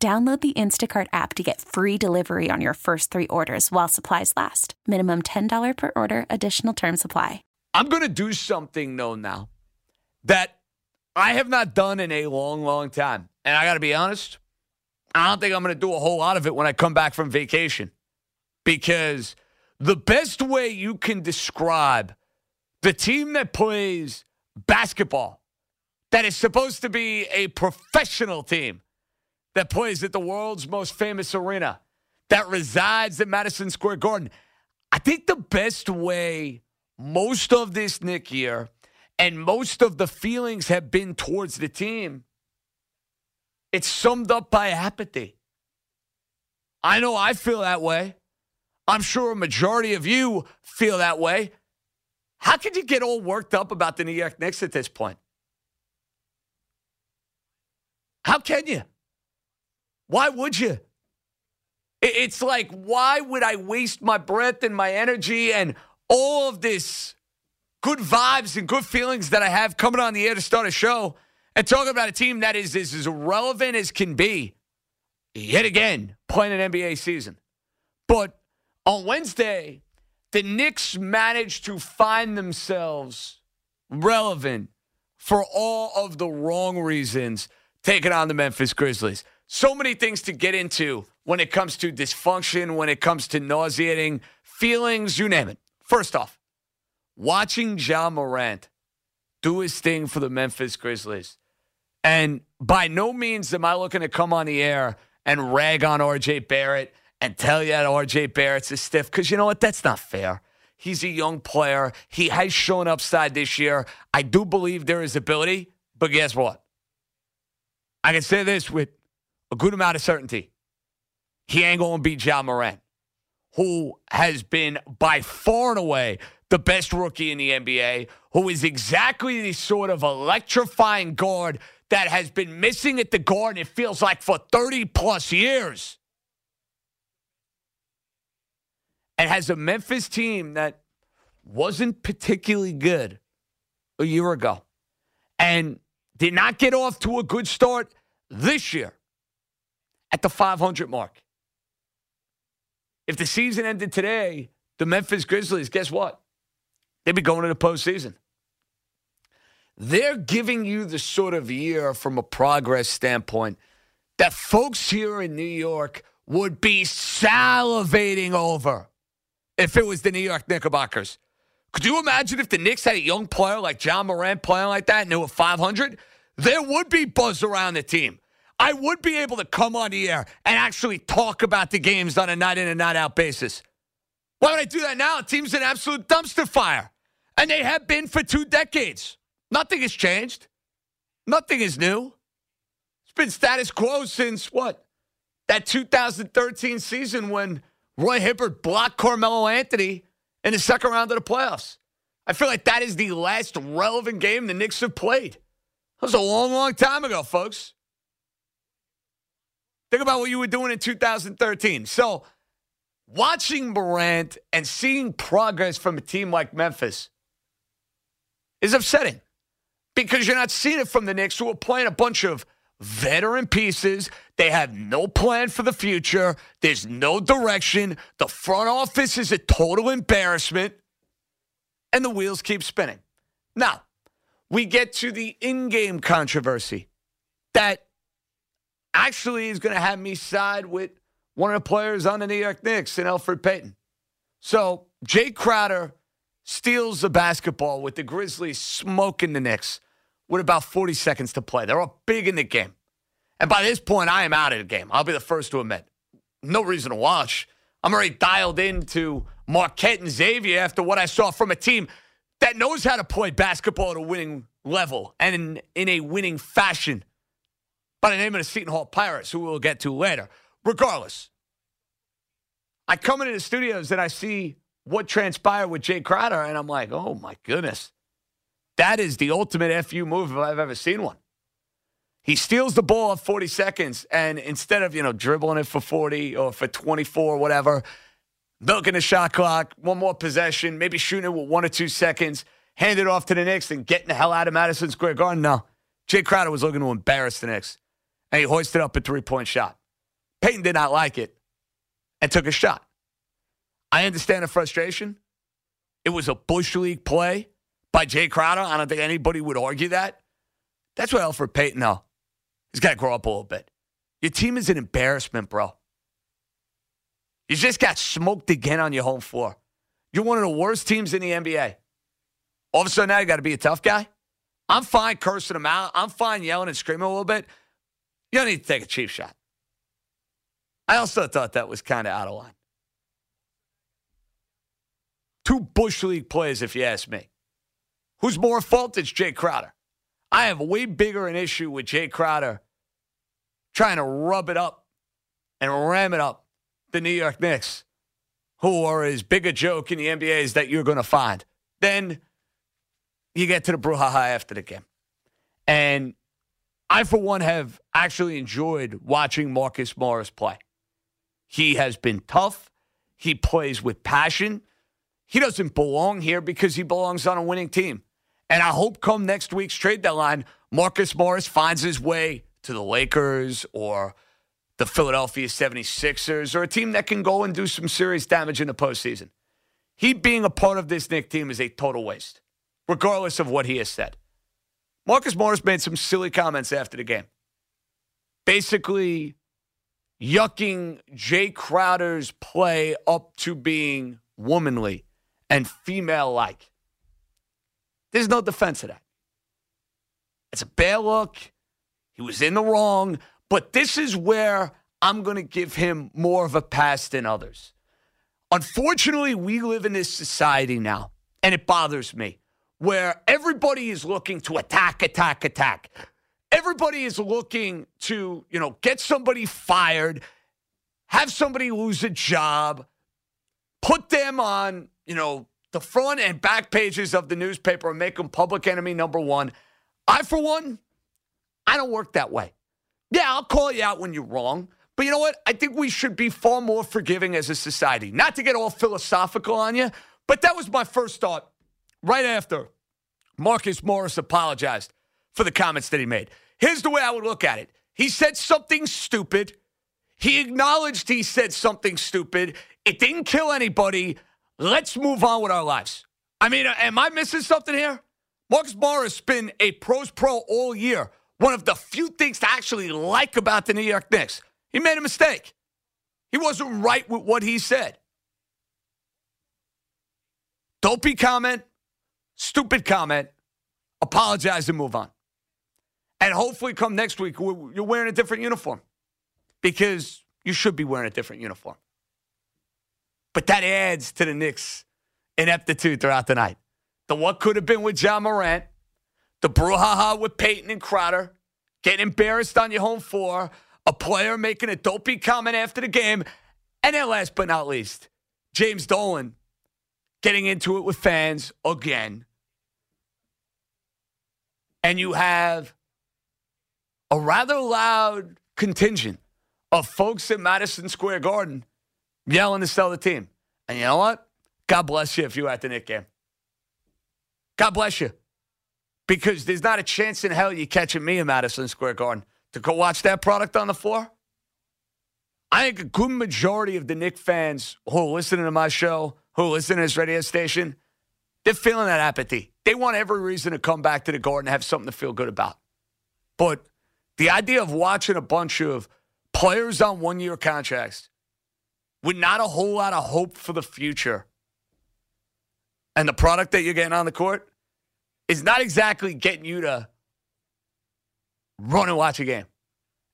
Download the Instacart app to get free delivery on your first three orders while supplies last. Minimum $10 per order, additional term supply. I'm going to do something, though, now that I have not done in a long, long time. And I got to be honest, I don't think I'm going to do a whole lot of it when I come back from vacation. Because the best way you can describe the team that plays basketball, that is supposed to be a professional team, that plays at the world's most famous arena, that resides at Madison Square Garden. I think the best way most of this Knick year and most of the feelings have been towards the team, it's summed up by apathy. I know I feel that way. I'm sure a majority of you feel that way. How could you get all worked up about the New York Knicks at this point? How can you? Why would you? It's like, why would I waste my breath and my energy and all of this good vibes and good feelings that I have coming on the air to start a show and talking about a team that is, is as relevant as can be yet again playing an NBA season? But on Wednesday, the Knicks managed to find themselves relevant for all of the wrong reasons taking on the Memphis Grizzlies so many things to get into when it comes to dysfunction, when it comes to nauseating feelings, you name it. First off, watching Ja Morant do his thing for the Memphis Grizzlies. And by no means am I looking to come on the air and rag on RJ Barrett and tell you that RJ Barrett's a stiff, because you know what? That's not fair. He's a young player. He has shown upside this year. I do believe there is ability, but guess what? I can say this with a good amount of certainty. He ain't going to beat Ja Morant, who has been by far and away the best rookie in the NBA, who is exactly the sort of electrifying guard that has been missing at the guard, it feels like, for 30 plus years. And has a Memphis team that wasn't particularly good a year ago and did not get off to a good start this year at the 500 mark. If the season ended today, the Memphis Grizzlies, guess what? They'd be going to the postseason. They're giving you the sort of year from a progress standpoint that folks here in New York would be salivating over if it was the New York Knickerbockers. Could you imagine if the Knicks had a young player like Ja Morant playing like that and they were 500? There would be buzz around the team. I would be able to come on the air and actually talk about the games on a night in and night out basis. Why would I do that now? Team's an absolute dumpster fire. And they have been for two decades. Nothing has changed. Nothing is new. It's been status quo since what? That 2013 season when Roy Hibbert blocked Carmelo Anthony in the second round of the playoffs. I feel like that is the last relevant game the Knicks have played. That was a long, long time ago, folks. Think about what you were doing in 2013. So, watching Morant and seeing progress from a team like Memphis is upsetting because you're not seeing it from the Knicks who are playing a bunch of veteran pieces. They have no plan for the future, there's no direction. The front office is a total embarrassment, and the wheels keep spinning. Now, we get to the in game controversy that actually is going to have me side with one of the players on the New York Knicks and Elfrid Payton. So Jae Crowder steals the basketball with the Grizzlies smoking the Knicks with about 40 seconds to play. They're all big in the game. And by this point, I am out of the game. I'll be the first to admit. No reason to watch. I'm already dialed into Marquette and Xavier after what I saw from a team that knows how to play basketball at a winning level and in, in a winning fashion by the name of the Seton Hall Pirates, who we'll get to later. regardless, I come into the studios and I see what transpired with Jae Crowder, and I'm like, oh my goodness. That is the ultimate FU move if I've ever seen one. He steals the ball at 40 seconds, and instead of, you know, dribbling it for 40 or for 24 or whatever, milking the shot clock, one more possession, maybe shooting it with one or two seconds, hand it off to the Knicks and getting the hell out of Madison Square Garden. No. Jae Crowder was looking to embarrass the Knicks, and he hoisted up a three point shot. Payton did not like it and took a shot. I understand the frustration. It was a Bush League play by Jae Crowder. I don't think anybody would argue that. That's what Elfrid Payton, though. He's got to grow up a little bit. Your team is an embarrassment, bro. You just got smoked again on your home floor. You're one of the worst teams in the NBA. All of a sudden now you got to be a tough guy. I'm fine cursing them out. I'm fine yelling and screaming a little bit. You don't need to take a cheap shot. I also thought that was kind of out of line. Two Bush League plays, if you ask me. Who's more at fault? It's Jae Crowder. I have way bigger an issue with Jae Crowder trying to rub it up and ram it up the New York Knicks, who are as big a joke in the NBA as that you're going to find. Then you get to the brouhaha after the game. And I, for one, have actually enjoyed watching Marcus Morris play. He has been tough. He plays with passion. He doesn't belong here because he belongs on a winning team. And I hope come next week's trade deadline, Marcus Morris finds his way to the Lakers or the Philadelphia 76ers or a team that can go and do some serious damage in the postseason. He being a part of this Knick team is a total waste, regardless of what he has said. Marcus Morris made some silly comments after the game. Basically, yucking Jae Crowder's play up to being womanly and female like. There's no defense of that. It's a bad look. He was in the wrong, but this is where I'm going to give him more of a pass than others. Unfortunately, we live in this society now, and it bothers me, where everybody is looking to attack, attack, attack. Everybody is looking to, you know, get somebody fired, have somebody lose a job, put them on you know, the front and back pages of the newspaper and make them public enemy number one. I, for one, I don't work that way. Yeah, I'll call you out when you're wrong. But you know what? I think we should be far more forgiving as a society. Not to get all philosophical on you, but that was my first thought right after Marcus Morris apologized for the comments that he made. Here's the way I would look at it he said something stupid. He acknowledged he said something stupid. It didn't kill anybody. Let's move on with our lives. I mean, uh, am I missing something here? Marcus Morris has been a pros pro all year. One of the few things to actually like about the New York Knicks. He made a mistake. He wasn't right with what he said. Dopey comment, stupid comment, apologize and move on. And hopefully, come next week, you're wearing a different uniform because you should be wearing a different uniform. But that adds to the Knicks' ineptitude throughout the night. The what could have been with Ja Morant, the brouhaha with Payton and Crowder, getting embarrassed on your home floor, a player making a dopey comment after the game, and then last but not least, James Dolan getting into it with fans again. And you have a rather loud contingent of folks at Madison Square Garden yelling to sell the team. And you know what? God bless you if you were at the Knick game. God bless you. Because there's not a chance in hell you catching me in Madison Square Garden to go watch that product on the floor. I think a good majority of the Knick fans who are listening to my show, who listen to this radio station, they're feeling that apathy. They want every reason to come back to the Garden and have something to feel good about. But the idea of watching a bunch of players on one year contracts with not a whole lot of hope for the future. And the product that you're getting on the court is not exactly getting you to run and watch a game.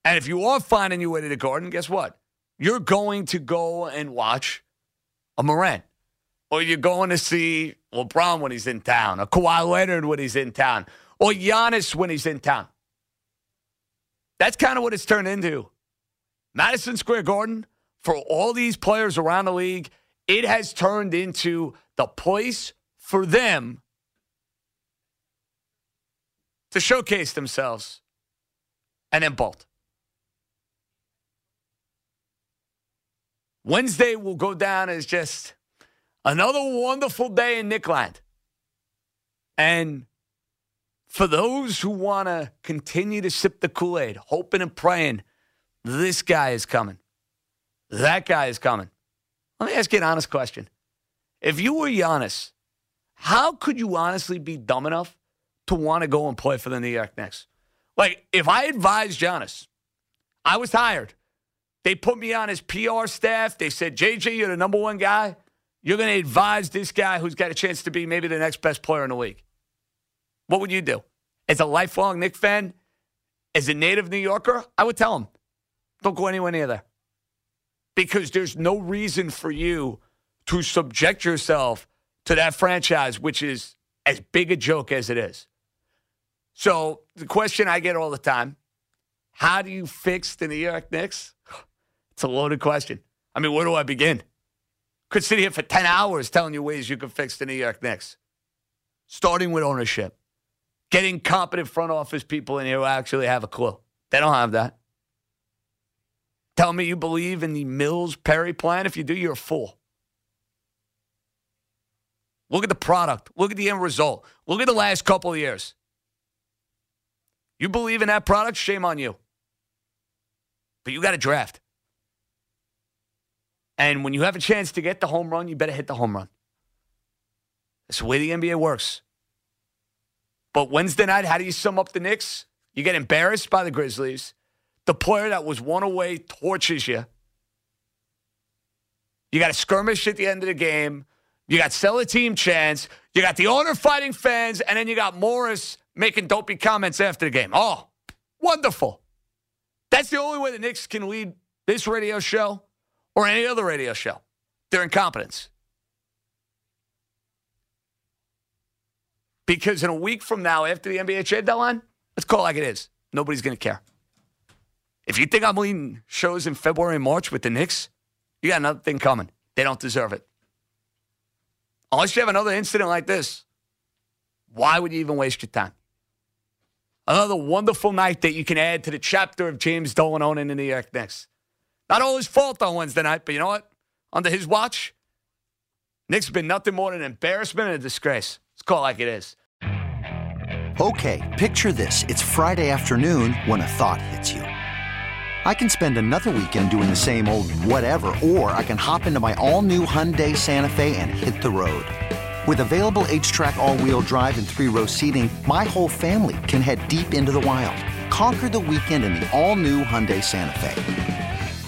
And if you are finding your way to the garden, guess what? You're going to go and watch a Morant. Or you're going to see LeBron when he's in town, or Kawhi Leonard when he's in town, or Giannis when he's in town. That's kind of what it's turned into Madison Square Garden, for all these players around the league, it has turned into the place for them to showcase themselves and then bolt. Wednesday will go down as just another wonderful day in Knickland. And for those who want to continue to sip the Kool Aid, hoping and praying, this guy is coming. That guy is coming. Let me ask you an honest question. If you were Giannis, how could you honestly be dumb enough to want to go and play for the New York Knicks? Like, if I advised Giannis, I was hired. They put me on his PR staff. They said, JJ, you're the number one guy. You're going to advise this guy who's got a chance to be maybe the next best player in the league. What would you do? As a lifelong Knick fan, as a native New Yorker, I would tell him, don't go anywhere near there. Because there's no reason for you to subject yourself to that franchise, which is as big a joke as it is. So the question I get all the time, how do you fix the New York Knicks? It's a loaded question. I mean, where do I begin? Could sit here for 10 hours telling you ways you could fix the New York Knicks. Starting with ownership. Getting competent front office people in here who actually have a clue. They don't have that. Tell me you believe in the Mills Perry plan. If you do, you're a fool. Look at the product. Look at the end result. Look at the last couple of years. You believe in that product? Shame on you. But you got to draft. And when you have a chance to get the home run, you better hit the home run. That's the way the NBA works. But Wednesday night, how do you sum up the Knicks? You get embarrassed by the Grizzlies. The player that was one away torches you. You got a skirmish at the end of the game. You got sell a team chance. You got the owner fighting fans, and then you got Morris making dopey comments after the game. Oh, wonderful. That's the only way the Knicks can lead this radio show or any other radio show. Their incompetence. Because in a week from now, after the NBA trade deadline, let's call it like it is. Nobody's going to care. If you think I'm leading shows in February and March with the Knicks, you got another thing coming. They don't deserve it. Unless you have another incident like this, why would you even waste your time? Another wonderful night that you can add to the chapter of James Dolan owning in the New York Knicks. Not all his fault on Wednesday night, but you know what? Under his watch, Knicks have been nothing more than an embarrassment and a disgrace. Let's call it like it is. Okay, picture this. It's Friday afternoon when a thought hits you. I can spend another weekend doing the same old whatever, or I can hop into my all-new Hyundai Santa Fe and hit the road. With available H-Track all-wheel drive and three-row seating, my whole family can head deep into the wild. Conquer the weekend in the all-new Hyundai Santa Fe.